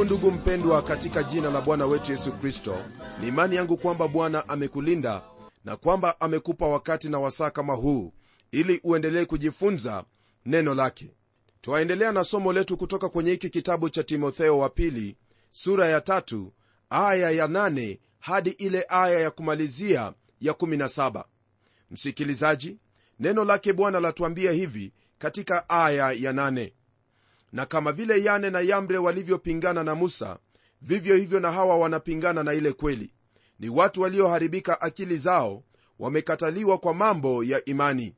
karibu ndugu mpendwa katika jina la bwana wetu yesu kristo. Ni imani yangu kwamba bwana amekulinda na kwamba amekupa wakati na wasaa kama huu ili uendelee kujifunza neno lake. Twaendelea na somo letu kutoka kwenye hiki kitabu cha timotheo wa pili sura ya tatu aya ya nane hadi ile aya ya kumalizia ya 17 msikilizaji neno lake bwana latuambia hivi katika aya ya nane na kama vile yane na yambre walivyopingana na musa vivyo hivyo na hawa wanapingana na ile kweli. Ni watu walioharibika akili zao wamekataliwa kwa mambo ya imani.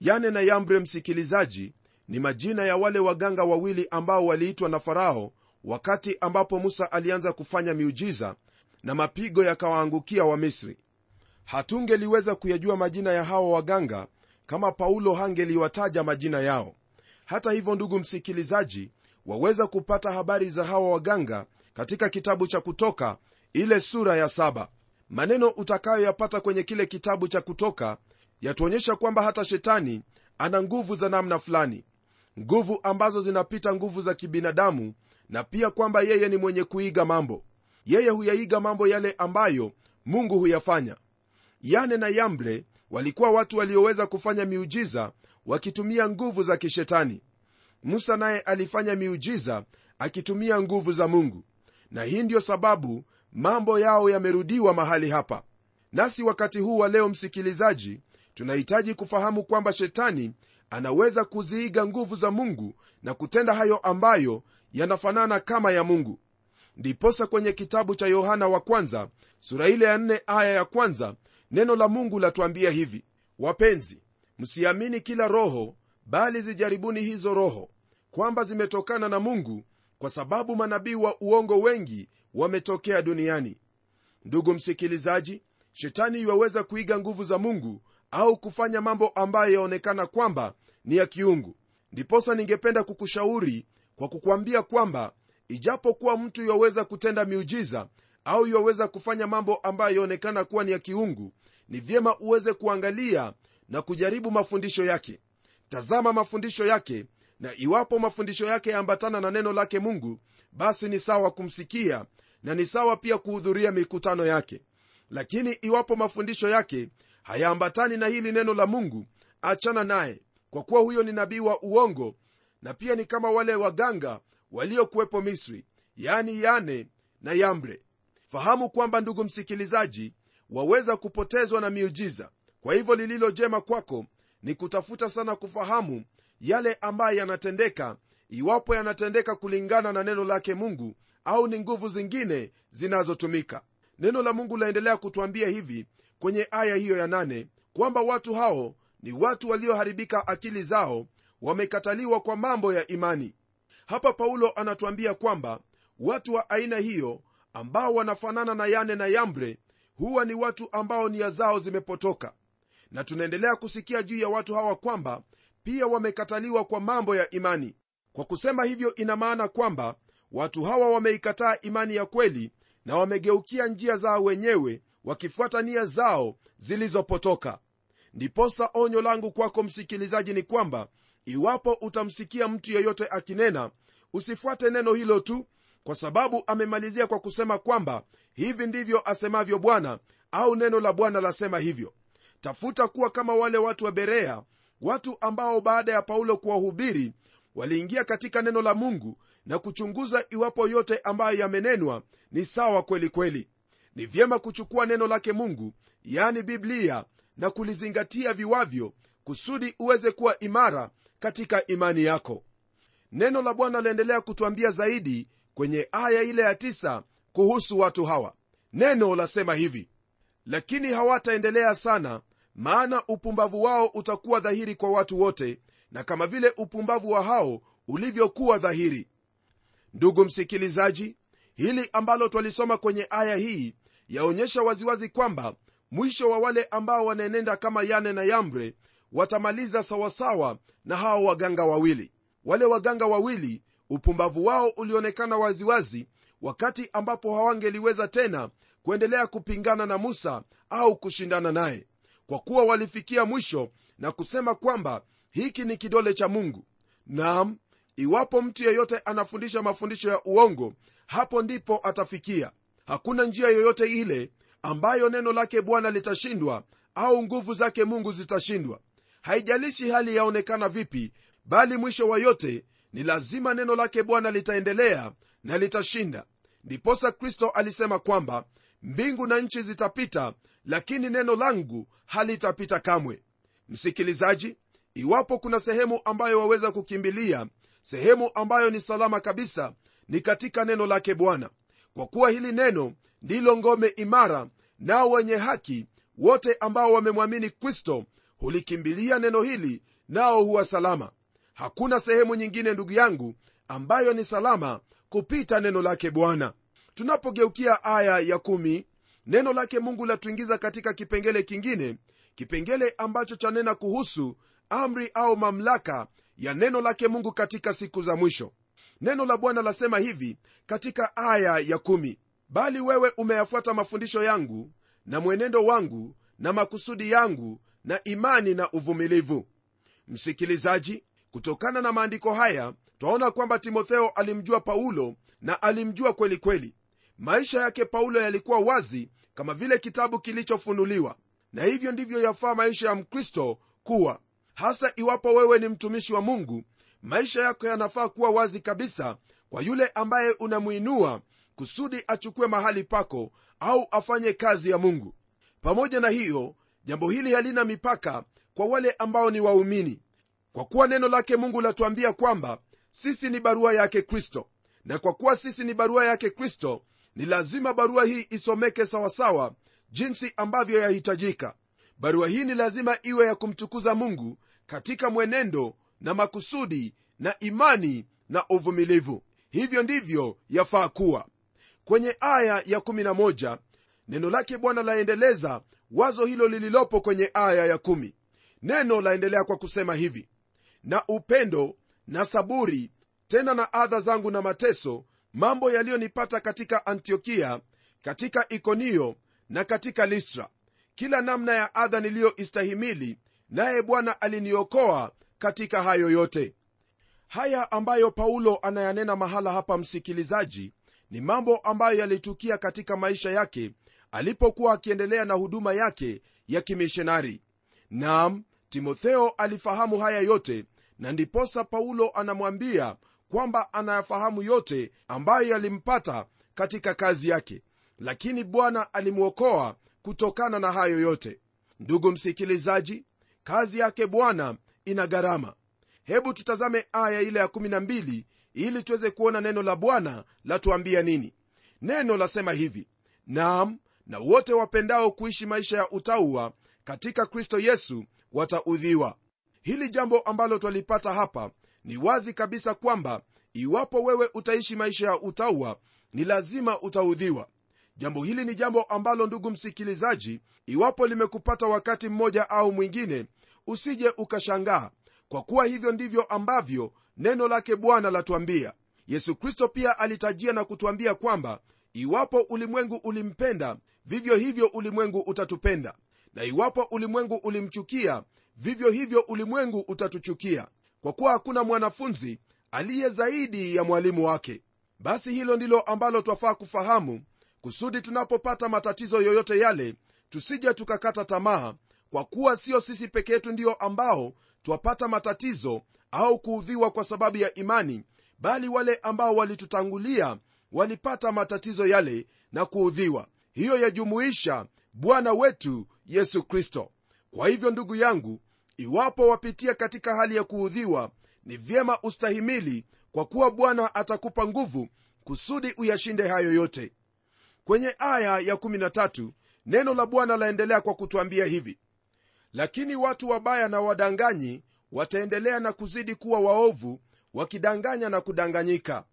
Yane na yambre msikilizaji ni majina ya wale waganga wawili ambao waliitwa na farao wakati ambapo musa alianza kufanya miujiza na mapigo yakawaangukia wamisri. Hatungeliweza kuyajua majina ya hawa waganga kama paulo hangeliwataja majina yao hata hivyo ndugu msikilizaji waweza kupata habari za hawa waganga katika kitabu cha kutoka ile sura ya saba. Maneno utakayoyapata kwenye kile kitabu cha kutoka yatuonyesha kwamba hata shetani ana nguvu za namna fulani. Nguvu ambazo zinapita nguvu za kibinadamu na pia kwamba yeye ni mwenye kuiga mambo. Yeye huyaiga mambo yale ambayo mungu huyafanya. Yane na yambre walikuwa watu walioweza kufanya miujiza wakitumia nguvu za kishetani. Musa naye alifanya miujiza akitumia nguvu za mungu. Na hii ndiyo sababu mambo yao yamerudiwa mahali hapa. Nasi wakati huu wa leo msikilizaji tunahitaji kufahamu kwamba shetani anaweza kuziiga nguvu za mungu na kutenda hayo ambayo yanafanana kama ya mungu. Ndiposa kwenye kitabu cha yohana wa kwanza sura ile ya aya ya kwanza neno la mungu latuambia hivi. Wapenzi msiamini kila roho bali zijaribuni hizo roho kwamba zimetokana na mungu kwa sababu manabii wa uongo wengi wametokea duniani. Ndugu msikilizaji shetani iwaweza kuiga nguvu za mungu au kufanya mambo ambayo yaonekana kwamba ni ya kiungu. Ndiposa ningependa kukushauri kwa kukwambia kwamba ijapokuwa mtu yuwaweza kutenda miujiza au yuwaweza kufanya mambo ambayo yaonekana kuwa ni ya kiungu ni vyema uweze kuangalia na kujaribu mafundisho yake. Tazama mafundisho yake na iwapo mafundisho yake yaambatana na neno lake mungu basi ni sawa kumsikia na ni sawa pia kuhudhuria mikutano yake. Lakini iwapo mafundisho yake hayaambatani na hili neno la mungu achana naye kwa kuwa huyo ni nabii wa uongo na pia ni kama wale waganga waliokuwepo misri yani yane na yambre. Fahamu kwamba ndugu msikilizaji waweza kupotezwa na miujiza kwa hivyo lililo jema kwako ni kutafuta sana kufahamu yale ambayo yanatendeka iwapo yanatendeka kulingana na neno lake mungu au ni nguvu zingine zinazotumika. Neno la mungu laendelea kutwambia hivi kwenye aya hiyo ya nane kwamba watu hao ni watu walioharibika akili zao wamekataliwa kwa mambo ya imani. Hapa paulo anatuambia kwamba watu wa aina hiyo ambao wanafanana na yane na yambre huwa ni watu ambao nia zao zimepotoka na tunaendelea kusikia juu ya watu hawa kwamba pia wamekataliwa kwa mambo ya imani. Kwa kusema hivyo ina maana kwamba watu hawa wameikataa imani ya kweli na wamegeukia njia zao wenyewe wakifuata nia zao zilizopotoka. Ndiposa onyo langu kwako msikilizaji ni kwamba iwapo utamsikia mtu yeyote akinena usifuate neno hilo tu kwa sababu amemalizia kwa kusema kwamba hivi ndivyo asemavyo bwana au neno la bwana lasema hivyo tafuta kuwa kama wale watu wa berea watu ambao baada ya paulo kuwahubiri waliingia katika neno la mungu na kuchunguza iwapo yote ambayo yamenenwa ni sawa kweli kweli. Ni vyema kuchukua neno lake mungu yani biblia na kulizingatia viwavyo kusudi uweze kuwa imara katika imani yako. Neno la bwana laendelea kutwambia zaidi kwenye aya ile ya tisa kuhusu watu hawa. Neno lasema hivi lakini hawataendelea sana maana upumbavu wao utakuwa dhahiri kwa watu wote na kama vile upumbavu wa hao ulivyokuwa dhahiri. Ndugu msikilizaji hili ambalo twalisoma kwenye aya hii yaonyesha waziwazi kwamba mwisho wa wale ambao wanaenenda kama yane na yambre watamaliza sawasawa na hao waganga wawili. Wale waganga wawili upumbavu wao ulionekana waziwazi wakati ambapo hawangeliweza tena kuendelea kupingana na musa au kushindana naye kwa kuwa walifikia mwisho na kusema kwamba hiki ni kidole cha mungu. Naam iwapo mtu yeyote anafundisha mafundisho ya uongo hapo ndipo atafikia. Hakuna njia yoyote ile ambayo neno lake bwana litashindwa au nguvu zake mungu zitashindwa. Haijalishi hali yaonekana vipi bali mwisho wa yote ni lazima neno lake bwana litaendelea na litashinda. Ndiposa kristo alisema kwamba mbingu na nchi zitapita lakini neno langu halitapita kamwe. Msikilizaji iwapo kuna sehemu ambayo waweza kukimbilia sehemu ambayo ni salama kabisa ni katika neno lake bwana. Kwa kuwa hili neno ndilo ngome imara nao wenye haki wote ambao wamemwamini kristo hulikimbilia neno hili nao huwa salama. Hakuna sehemu nyingine ndugu yangu ambayo ni salama kupita neno lake bwana. Tunapogeukia aya ya neno lake mungu latuingiza katika kipengele kingine kipengele ambacho chanena kuhusu amri au mamlaka ya neno lake mungu katika siku za mwisho. Neno la bwana lasema hivi katika aya ya kumi, bali wewe umeyafuata mafundisho yangu na mwenendo wangu na makusudi yangu na imani na uvumilivu. Msikilizaji kutokana na maandiko haya twaona kwamba timotheo alimjua paulo na alimjua kweli kweli maisha yake paulo yalikuwa wazi kama vile kitabu kilichofunuliwa. Na hivyo ndivyo yafaa maisha ya mkristo kuwa. Hasa iwapo wewe ni mtumishi wa mungu maisha yako yanafaa kuwa wazi kabisa kwa yule ambaye unamwinua kusudi achukue mahali pako au afanye kazi ya mungu. Pamoja na hiyo jambo hili halina mipaka kwa wale ambao ni waumini. Kwa kuwa neno lake mungu latuambia kwamba sisi ni barua yake kristo. Na kwa kuwa sisi ni barua yake kristo ni lazima barua hii isomeke sawasawa jinsi ambavyo yahitajika. Barua hii ni lazima iwe ya kumtukuza mungu katika mwenendo na makusudi na imani na uvumilivu. Hivyo ndivyo yafaa kuwa. Kwenye aya ya11 neno lake bwana laendeleza wazo hilo lililopo kwenye aya ya1 neno laendelea kwa kusema hivi na upendo na saburi tena na adha zangu na mateso mambo yaliyonipata katika antiokia katika ikonio na katika listra. Kila namna ya adha niliyoistahimili naye bwana aliniokoa katika hayo yote. Haya ambayo paulo anayanena mahala hapa msikilizaji ni mambo ambayo yalitukia katika maisha yake alipokuwa akiendelea na huduma yake ya kimishonari. Nam timotheo alifahamu haya yote na ndiposa paulo anamwambia kwamba anayafahamu yote ambayo yalimpata katika kazi yake. Lakini bwana alimwokoa kutokana na hayo yote. Ndugu msikilizaji kazi yake bwana ina gharama. Hebu tutazame aya ile ya 12 ili tuweze kuona neno la bwana latuambia nini. Neno lasema hivi nam na wote wapendao kuishi maisha ya utauwa katika kristo yesu wataudhiwa. Hili jambo ambalo twalipata hapa ni wazi kabisa kwamba iwapo wewe utaishi maisha ya utauwa ni lazima utaudhiwa. Jambo hili ni jambo ambalo ndugu msikilizaji iwapo limekupata wakati mmoja au mwingine usije ukashangaa. Kwa kuwa hivyo ndivyo ambavyo neno lake bwana latuambia. Yesu kristo pia alitajia na kutwambia kwamba iwapo ulimwengu ulimpenda vivyo hivyo ulimwengu utatupenda. Na iwapo ulimwengu ulimchukia vivyo hivyo ulimwengu utatuchukia kwa kuwa hakuna mwanafunzi aliye zaidi ya mwalimu wake. Basi hilo ndilo ambalo twafaa kufahamu kusudi tunapopata matatizo yoyote yale tusije tukakata tamaa kwa kuwa sio sisi peke yetu ndiyo ambao twapata matatizo au kuudhiwa kwa sababu ya imani bali wale ambao walitutangulia walipata matatizo yale na kuudhiwa. Hiyo yajumuisha bwana wetu yesu kristo. Kwa hivyo ndugu yangu iwapo wapitia katika hali ya kuudhiwa ni vyema ustahimili kwa kuwa bwana atakupa nguvu kusudi uyashinde hayo yote. Kwenye aya ya 13 neno la bwana laendelea kwa kutwambia hivi. Lakini watu wabaya na wadanganyi wataendelea na kuzidi kuwa waovu wakidanganya na kudanganyika.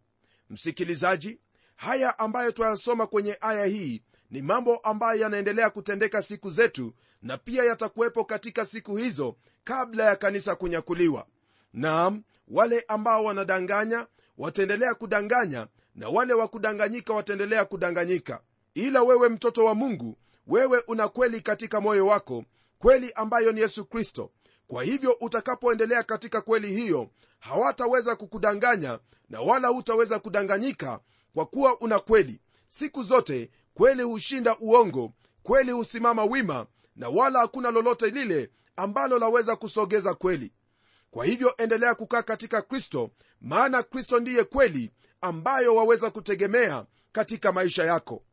Msikilizaji haya ambayo twayasoma kwenye aya hii ni mambo ambayo yanaendelea kutendeka siku zetu na pia yatakuwepo katika siku hizo kabla ya kanisa kunyakuliwa. Naam wale ambao wanadanganya wataendelea kudanganya na wale wa kudanganyika wataendelea kudanganyika. Ila wewe mtoto wa mungu wewe una kweli katika moyo wako kweli ambayo ni yesu kristo. Kwa hivyo utakapoendelea katika kweli hiyo hawataweza kukudanganya na wala hutaweza kudanganyika kwa kuwa una kweli. Siku zote kweli hushinda uongo kweli husimama wima na wala hakuna lolote lile ambalo laweza kusogeza kweli. Kwa hivyo endelea kukaa katika kristo maana kristo ndiye kweli ambayo waweza kutegemea katika maisha yako.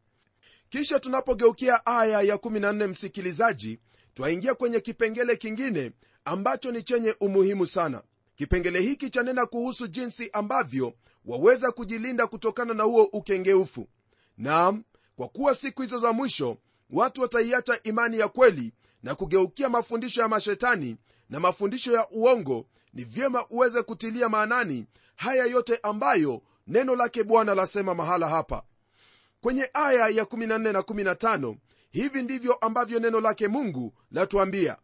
Kisha tunapogeukia aya ya 14 msikilizaji twaingia kwenye kipengele kingine ambacho ni chenye umuhimu sana. Kipengele hiki chanena kuhusu jinsi ambavyo waweza kujilinda kutokana na huo ukengeufu. Naam kwa kuwa siku hizo za mwisho watu wataiacha imani ya kweli na kugeukia mafundisho ya mashetani na mafundisho ya uongo ni vyema uweze kutilia maanani haya yote ambayo neno lake bwana lasema mahala hapa. Kwenye aya ya 14 na 15 hivi ndivyo ambavyo neno lake mungu latuambia.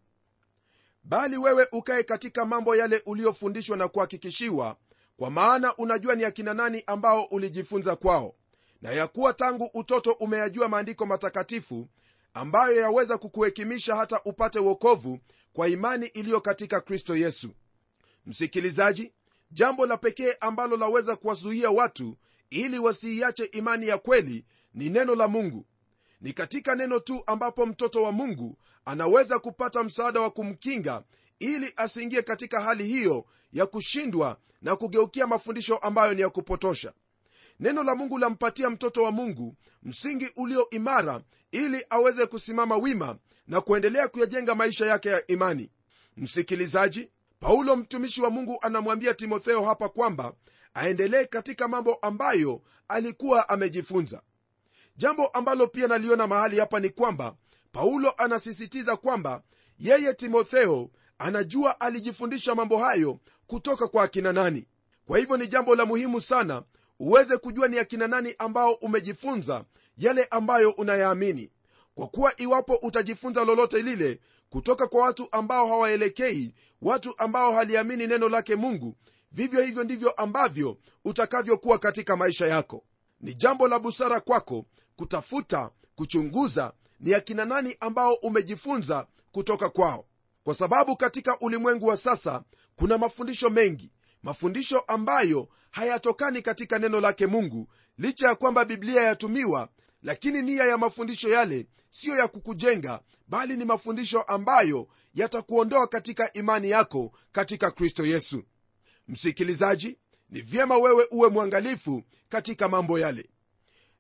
Bali wewe ukae katika mambo yale uliyofundishwa na kuhakikishiwa kwa maana unajua ni akina nani ambao ulijifunza kwao na ya kuwa tangu utoto umeyajua maandiko matakatifu ambayo yaweza kukuhekimisha hata upate wokovu kwa imani iliyo katika kristo yesu. Msikilizaji jambo la pekee ambalo laweza kuwazuia watu ili wasiiache imani ya kweli ni neno la mungu. Ni katika neno tu ambapo mtoto wa mungu anaweza kupata msaada wa kumkinga ili asiingie katika hali hiyo ya kushindwa na kugeukia mafundisho ambayo ni ya kupotosha neno la mungu lampatia mtoto wa mungu msingi ulio imara ili aweze kusimama wima na kuendelea kuyajenga maisha yake ya imani. Msikilizaji paulo mtumishi wa mungu anamwambia timotheo hapa kwamba aendelee katika mambo ambayo alikuwa amejifunza. Jambo ambalo pia naliona mahali hapa ni kwamba paulo anasisitiza kwamba yeye timotheo anajua alijifundisha mambo hayo kutoka kwa akina nani. Kwa hivyo ni jambo la muhimu sana uweze kujua ni akina nani ambao umejifunza yale ambayo unayaamini. Kwa kuwa iwapo utajifunza lolote lile kutoka kwa watu ambao hawaelekei watu ambao haliamini neno lake mungu vivyo hivyo ndivyo ambavyo utakavyokuwa katika maisha yako. Ni jambo la busara kwako kutafuta kuchunguza ni akina nani ambao umejifunza kutoka kwao. Kwa sababu katika ulimwengu wa sasa kuna mafundisho mengi mafundisho ambayo hayatokani katika neno lake mungu licha ya kwamba biblia yatumiwa lakini nia ya mafundisho yale siyo ya kukujenga bali ni mafundisho ambayo yatakuondoa katika imani yako katika kristo yesu. Msikilizaji ni vyema wewe uwe mwangalifu katika mambo yale.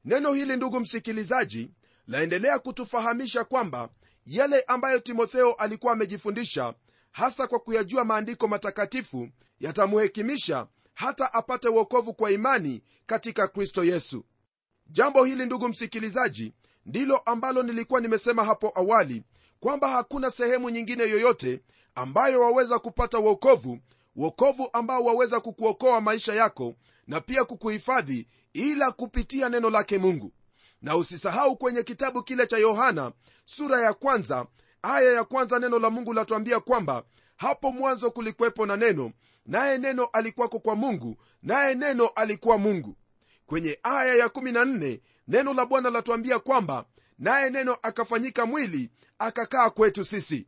Neno hili ndugu msikilizaji laendelea kutufahamisha kwamba yale ambayo timotheo alikuwa amejifundisha hasa kwa kuyajua maandiko matakatifu yatamuhekimisha hata apate uokovu kwa imani katika kristo yesu. Jambo hili ndugu msikilizaji ndilo ambalo nilikuwa nimesema hapo awali kwamba hakuna sehemu nyingine yoyote ambayo waweza kupata uokovu uokovu ambao waweza kukuokoa maisha yako na pia kukuhifadhi ila kupitia neno lake mungu. Na usisahau kwenye kitabu kile cha yohana sura ya kwanza aya ya kwanza neno la mungu latuambia kwamba hapo mwanzo kulikuwepo na neno naye neno alikuwako kwa mungu naye neno alikuwa mungu. Kwenye aya ya 14 neno la bwana latuambia kwamba naye neno akafanyika mwili akakaa kwetu sisi.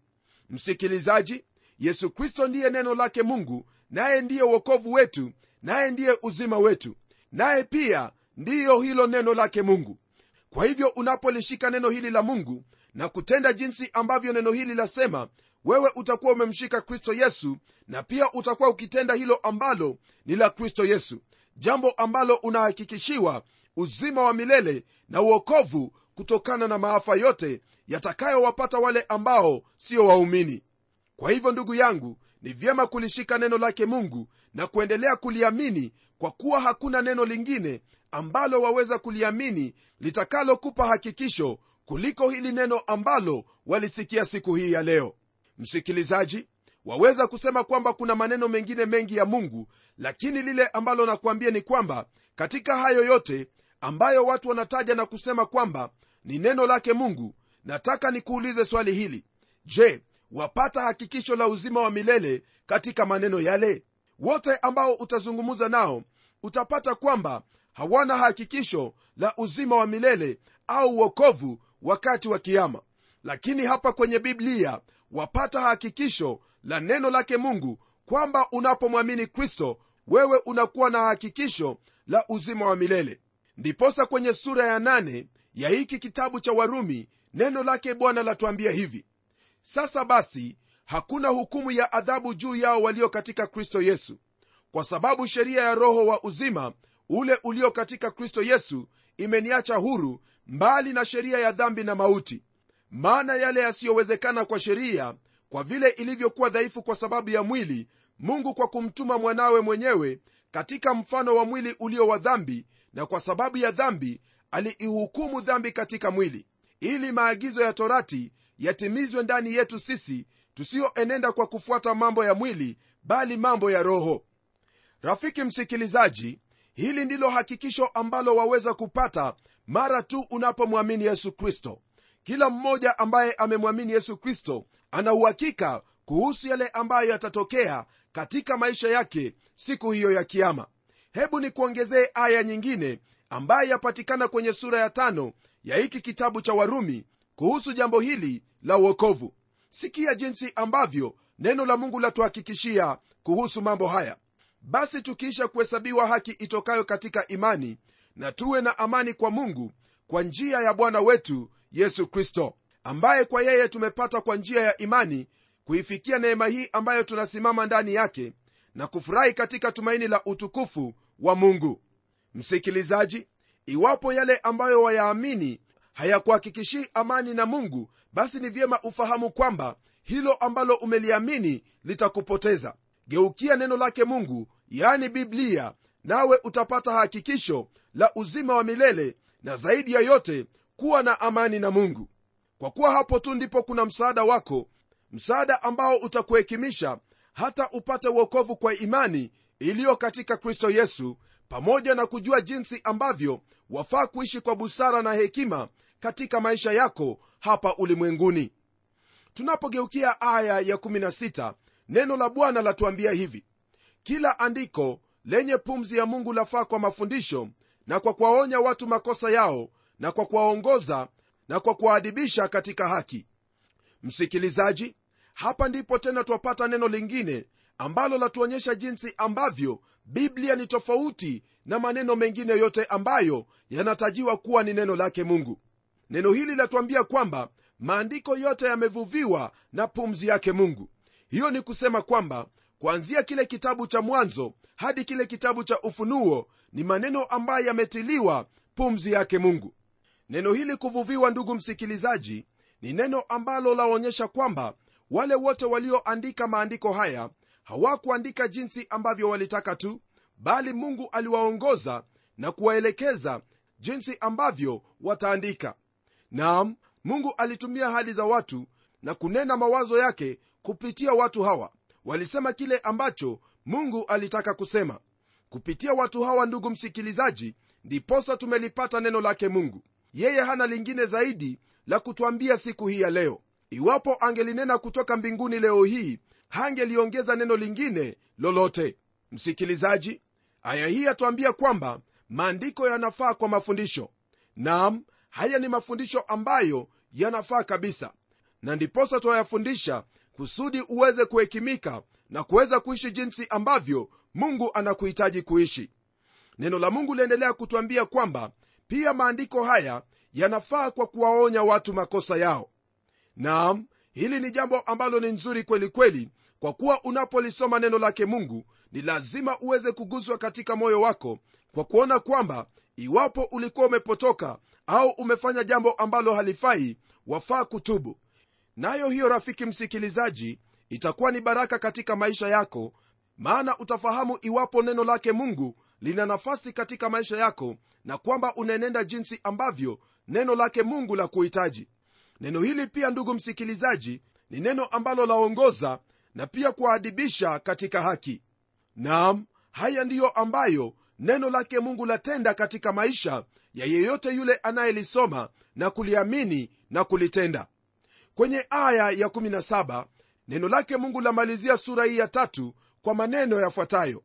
Msikilizaji yesu kristo ndiye neno lake mungu naye ndiye uokovu wetu naye ndiye uzima wetu naye pia ndiyo hilo neno lake mungu. Kwa hivyo unapolishika neno hili la mungu na kutenda jinsi ambavyo neno hili lasema wewe utakuwa umemshika kristo yesu na pia utakuwa ukitenda hilo ambalo ni la kristo yesu jambo ambalo unahakikishiwa uzima wa milele na uokovu kutokana na maafa yote yatakayowapata wale ambao sio waumini. Kwa hivyo ndugu yangu ni vyema kulishika neno lake mungu na kuendelea kuliamini kwa kuwa hakuna neno lingine ambalo waweza kuliamini litakalokupa hakikisho kuliko hili neno ambalo walisikia siku hii ya leo msikilizaji waweza kusema kwamba kuna maneno mengine mengi ya mungu lakini lile ambalo nakuambia ni kwamba katika hayo yote ambayo watu wanataja na kusema kwamba ni neno lake mungu nataka nikuulize swali hili. Je wapata hakikisho la uzima wa milele katika maneno yale? Wote ambao utazungumza nao utapata kwamba hawana hakikisho la uzima wa milele au uokovu wakati wa kiama lakini hapa kwenye biblia wapata hakikisho la neno lake mungu kwamba unapomwamini kristo wewe unakuwa na hakikisho la uzima wa milele. Ndiposa kwenye sura ya nane ya hiki kitabu cha warumi neno lake bwana latuambia hivi sasa basi hakuna hukumu ya adhabu juu yao walio katika kristo yesu. Kwa sababu sheria ya roho wa uzima ule ulio katika kristo yesu imeniacha huru mbali na sheria ya dhambi na mauti maana yale yasiyowezekana kwa sheria kwa vile ilivyokuwa dhaifu kwa sababu ya mwili mungu kwa kumtuma mwanawe mwenyewe katika mfano wa mwili ulio wa dhambi na kwa sababu ya dhambi aliihukumu dhambi katika mwili ili maagizo ya torati yatimizwe ndani yetu sisi tusiyoenenda kwa kufuata mambo ya mwili bali mambo ya roho. Rafiki msikilizaji hili ndilo hakikisho ambalo waweza kupata mara tu unapomwamini yesu kristo kila mmoja ambaye amemwamini yesu kristo ana uhakika kuhusu yale ambayo yatatokea katika maisha yake siku hiyo ya kiama hebu nikuongezee aya nyingine ambaye yapatikana kwenye sura ya tano ya hiki kitabu cha warumi kuhusu jambo hili la uokovu sikia jinsi ambavyo neno la mungu latuhakikishia kuhusu mambo haya. Basi tukiisha kuhesabiwa haki itokayo katika imani na tuwe na amani kwa mungu kwa njia ya bwana wetu yesu kristo ambaye kwa yeye tumepata kwa njia ya imani kuifikia neema hii ambayo tunasimama ndani yake na kufurahi katika tumaini la utukufu wa mungu. Msikilizaji iwapo yale ambayo wayaamini hayakuhakikishii amani na mungu basi ni vyema ufahamu kwamba hilo ambalo umeliamini litakupoteza. Geukia neno lake mungu yani biblia nawe utapata hakikisho la uzima wa milele na zaidi ya yote kuwa na amani na mungu. Kwa kuwa hapo tu ndipo kuna msaada wako msaada ambao utakuhekimisha hata upate uokovu kwa imani iliyo katika kristo yesu pamoja na kujua jinsi ambavyo wafaa kuishi kwa busara na hekima katika maisha yako hapa ulimwenguni. Tunapogeukia aya ya 16 neno la bwana latuambia hivi. Kila andiko lenye pumzi ya mungu lafaa kwa mafundisho na kwa kuwaonya watu makosa yao na kwa kuwaongoza na kwa kuwaadibisha katika haki. Msikilizaji hapa ndipo tena twapata neno lingine ambalo latuonyesha jinsi ambavyo biblia ni tofauti na maneno mengine yote ambayo yanatajiwa kuwa ni neno lake mungu. Neno hili latuambia kwamba maandiko yote yamevuviwa na pumzi yake mungu. Hiyo ni kusema kwamba kuanzia kile kitabu cha mwanzo hadi kile kitabu cha ufunuo ni maneno ambayo yametiliwa pumzi yake mungu neno hili kuvuviwa ndugu msikilizaji ni neno ambalo laonyesha kwamba wale wote walioandika maandiko haya hawakuandika jinsi ambavyo walitaka tu bali mungu aliwaongoza na kuwaelekeza jinsi ambavyo wataandika. Naam mungu alitumia hali za watu na kunena mawazo yake kupitia watu hawa. Walisema kile ambacho mungu alitaka kusema. Kupitia watu hawa ndugu msikilizaji ndiposa tumelipata neno lake mungu yeye hana lingine zaidi la kutwambia siku hii ya leo. Iwapo angelinena kutoka mbinguni leo hii hangeliongeza neno lingine lolote. Msikilizaji aya hii yatwambia kwamba maandiko yanafaa kwa mafundisho. Nam haya ni mafundisho ambayo yanafaa kabisa. Na ndiposa twayafundisha kusudi uweze kuhekimika na kuweza kuishi jinsi ambavyo mungu anakuhitaji kuishi. Neno la mungu liendelea kutwambia kwamba pia maandiko haya yanafaa kwa kuwaonya watu makosa yao. Naam hili ni jambo ambalo ni nzuri kweli kweli kwa kuwa unapolisoma neno lake mungu ni lazima uweze kuguswa katika moyo wako kwa kuona kwamba iwapo ulikuwa umepotoka au umefanya jambo ambalo halifai wafaa kutubu. Nayo hiyo rafiki msikilizaji itakuwa ni baraka katika maisha yako maana utafahamu iwapo neno lake mungu lina nafasi katika maisha yako na kwamba unaenenda jinsi ambavyo neno lake mungu la kuhitaji. Neno hili pia ndugu msikilizaji ni neno ambalo laongoza na pia kuwaadibisha katika haki. Naam haya ndiyo ambayo neno lake mungu latenda katika maisha ya yeyote yule anayelisoma na kuliamini na kulitenda. Kwenye aya ya 17 neno lake mungu lamalizia sura hii ya tatu kwa maneno yafuatayo.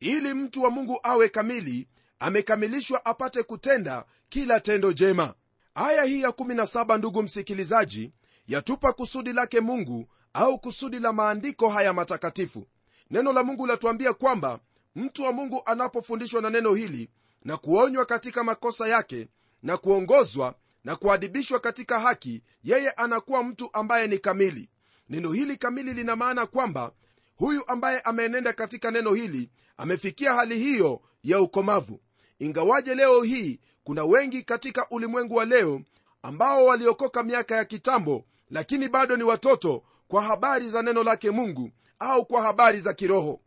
Ili mtu wa mungu awe kamili amekamilishwa apate kutenda kila tendo jema. Aya hii ya 17 ndugu msikilizaji yatupa kusudi lake mungu au kusudi la maandiko haya matakatifu. Neno la mungu latuambia kwamba mtu wa mungu anapofundishwa na neno hili na kuonywa katika makosa yake na kuongozwa na kuadibishwa katika haki yeye anakuwa mtu ambaye ni kamili. Neno hili kamili lina maana kwamba huyu ambaye ameenenda katika neno hili amefikia hali hiyo ya ukomavu ingawaje leo hii kuna wengi katika ulimwengu wa leo ambao waliokoka miaka ya kitambo lakini bado ni watoto kwa habari za neno lake mungu au kwa habari za kiroho.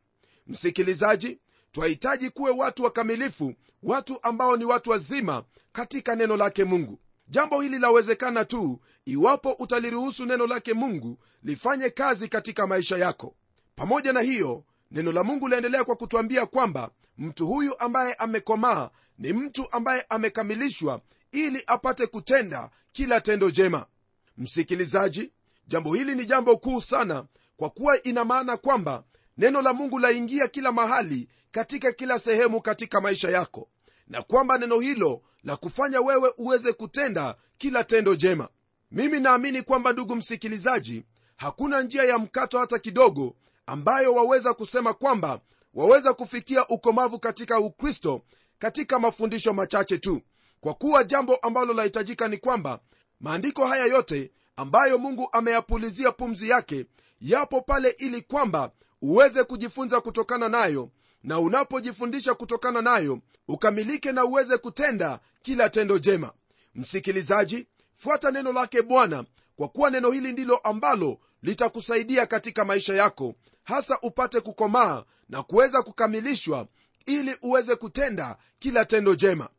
Msikilizaji twahitaji kuwe watu wakamilifu watu ambao ni watu wazima katika neno lake mungu. Jambo hili lawezekana tu iwapo utaliruhusu neno lake mungu lifanye kazi katika maisha yako. Pamoja na hiyo neno la mungu laendelea kwa kutwambia kwamba mtu huyu ambaye amekomaa ni mtu ambaye amekamilishwa ili apate kutenda kila tendo jema. Msikilizaji jambo hili ni jambo kuu sana kwa kuwa ina maana kwamba neno la mungu laingia kila mahali katika kila sehemu katika maisha yako na kwamba neno hilo la kufanya wewe uweze kutenda kila tendo jema. Mimi naamini kwamba ndugu msikilizaji hakuna njia ya mkato hata kidogo ambayo waweza kusema kwamba waweza kufikia ukomavu katika ukristo katika mafundisho machache tu. Kwa kuwa jambo ambalo lahitajika ni kwamba maandiko haya yote ambayo mungu ameyapulizia pumzi yake yapo pale ili kwamba uweze kujifunza kutokana nayo na unapojifundisha kutokana nayo ukamilike na uweze kutenda kila tendo jema. Msikilizaji fuata neno lake bwana kwa kuwa neno hili ndilo ambalo litakusaidia katika maisha yako hasa upate kukomaa na kuweza kukamilishwa ili uweze kutenda kila tendo jema.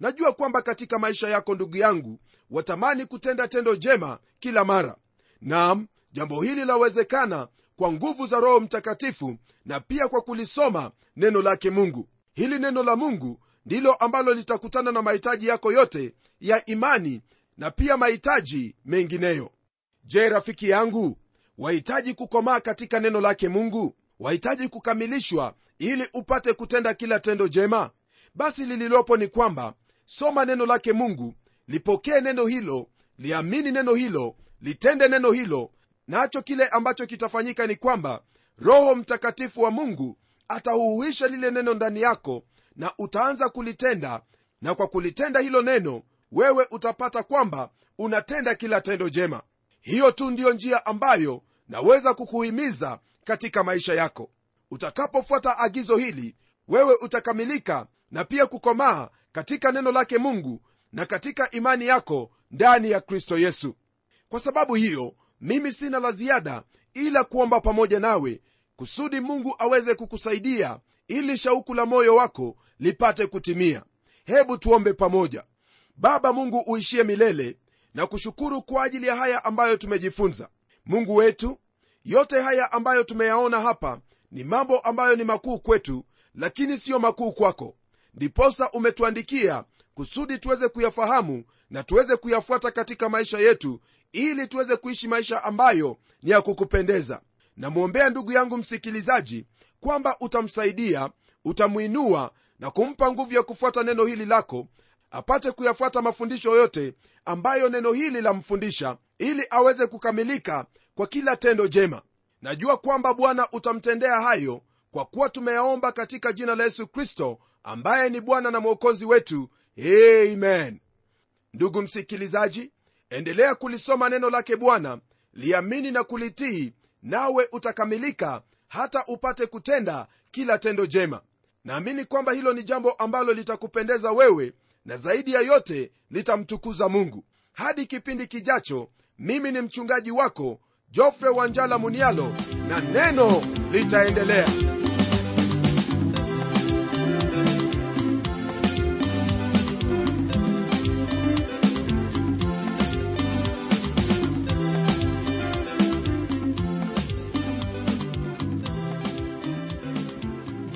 Najua kwamba katika maisha yako ndugu yangu watamani kutenda tendo jema kila mara. Nam jambo hili lawezekana kwa nguvu za roho mtakatifu na pia kwa kulisoma neno lake mungu. Hili neno la mungu ndilo ambalo litakutana na mahitaji yako yote ya imani na pia mahitaji mengineyo. Je rafiki yangu wahitaji kukomaa katika neno lake mungu? Wahitaji kukamilishwa ili upate kutenda kila tendo jema? Basi lililopo ni kwamba soma neno lake mungu lipokee neno hilo liamini neno hilo litende neno hilo. Nacho kile ambacho kitafanyika ni kwamba roho mtakatifu wa mungu atahuhuisha lile neno ndani yako na utaanza kulitenda. Na kwa kulitenda hilo neno wewe utapata kwamba unatenda kila tendo jema. Hiyo tu ndiyo njia ambayo naweza kukuhimiza katika maisha yako. Utakapofuata agizo hili wewe utakamilika na pia kukomaa katika neno lake mungu na katika imani yako ndani ya kristo yesu. Kwa sababu hiyo mimi sina la ziada ila kuomba pamoja nawe kusudi mungu aweze kukusaidia ili shauku la moyo wako lipate kutimia. Hebu tuombe pamoja. Baba mungu uishie milele na kushukuru kwa ajili ya haya ambayo tumejifunza mungu wetu yote haya ambayo tumeyaona hapa ni mambo ambayo ni makuu kwetu lakini siyo makuu kwako. Ndiposa umetuandikia kusudi tuweze kuyafahamu na tuweze kuyafuata katika maisha yetu ili tuweze kuishi maisha ambayo ni ya kukupendeza. Namwombea ndugu yangu msikilizaji kwamba utamsaidia utamwinua na kumpa nguvu ya kufuata neno hili lako apate kuyafuata mafundisho yote ambayo neno hili lamfundisha ili aweze kukamilika kwa kila tendo jema. Najua kwamba bwana utamtendea hayo kwa kuwa tumeyaomba katika jina la yesu kristo ambaye ni bwana na mwokozi wetu. Amen. Ndugu msikilizaji endelea kulisoma neno lake bwana. Liamini na kulitii nawe utakamilika hata upate kutenda kila tendo jema. Naamini kwamba hilo ni jambo ambalo litakupendeza wewe na zaidi ya yote litamtukuza mungu. Hadi kipindi kijacho mimi ni mchungaji wako jofre wanjala munialo na neno litaendelea.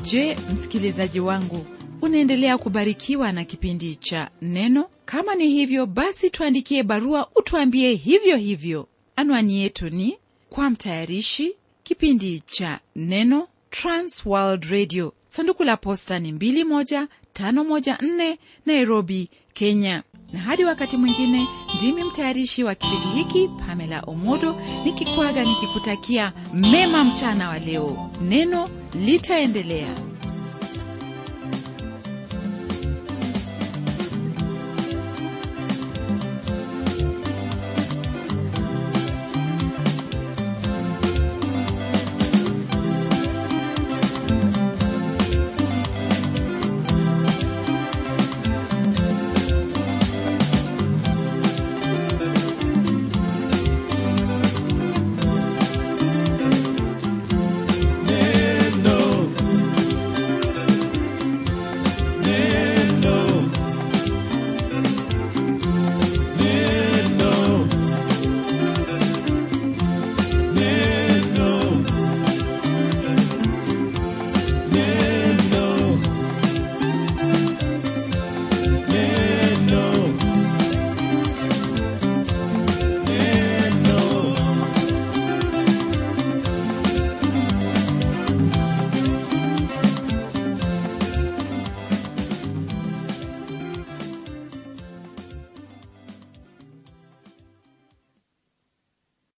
Je msikilizaji wangu unaendelea kubarikiwa na kipindi cha neno. Kama ni hivyo basi tuandikie barua utuambie hivyo hivyo. Anwani yetu ni kwa mtayarishi kipindi cha neno transworld radio. Sanduku la posta ni 21514 nairobi kenya. Na hadi wakati mwingine ndimi mtayarishi wa kipindi hiki pamela omodo nikikwaga nikikutakia mema mchana wa leo. Neno litaendelea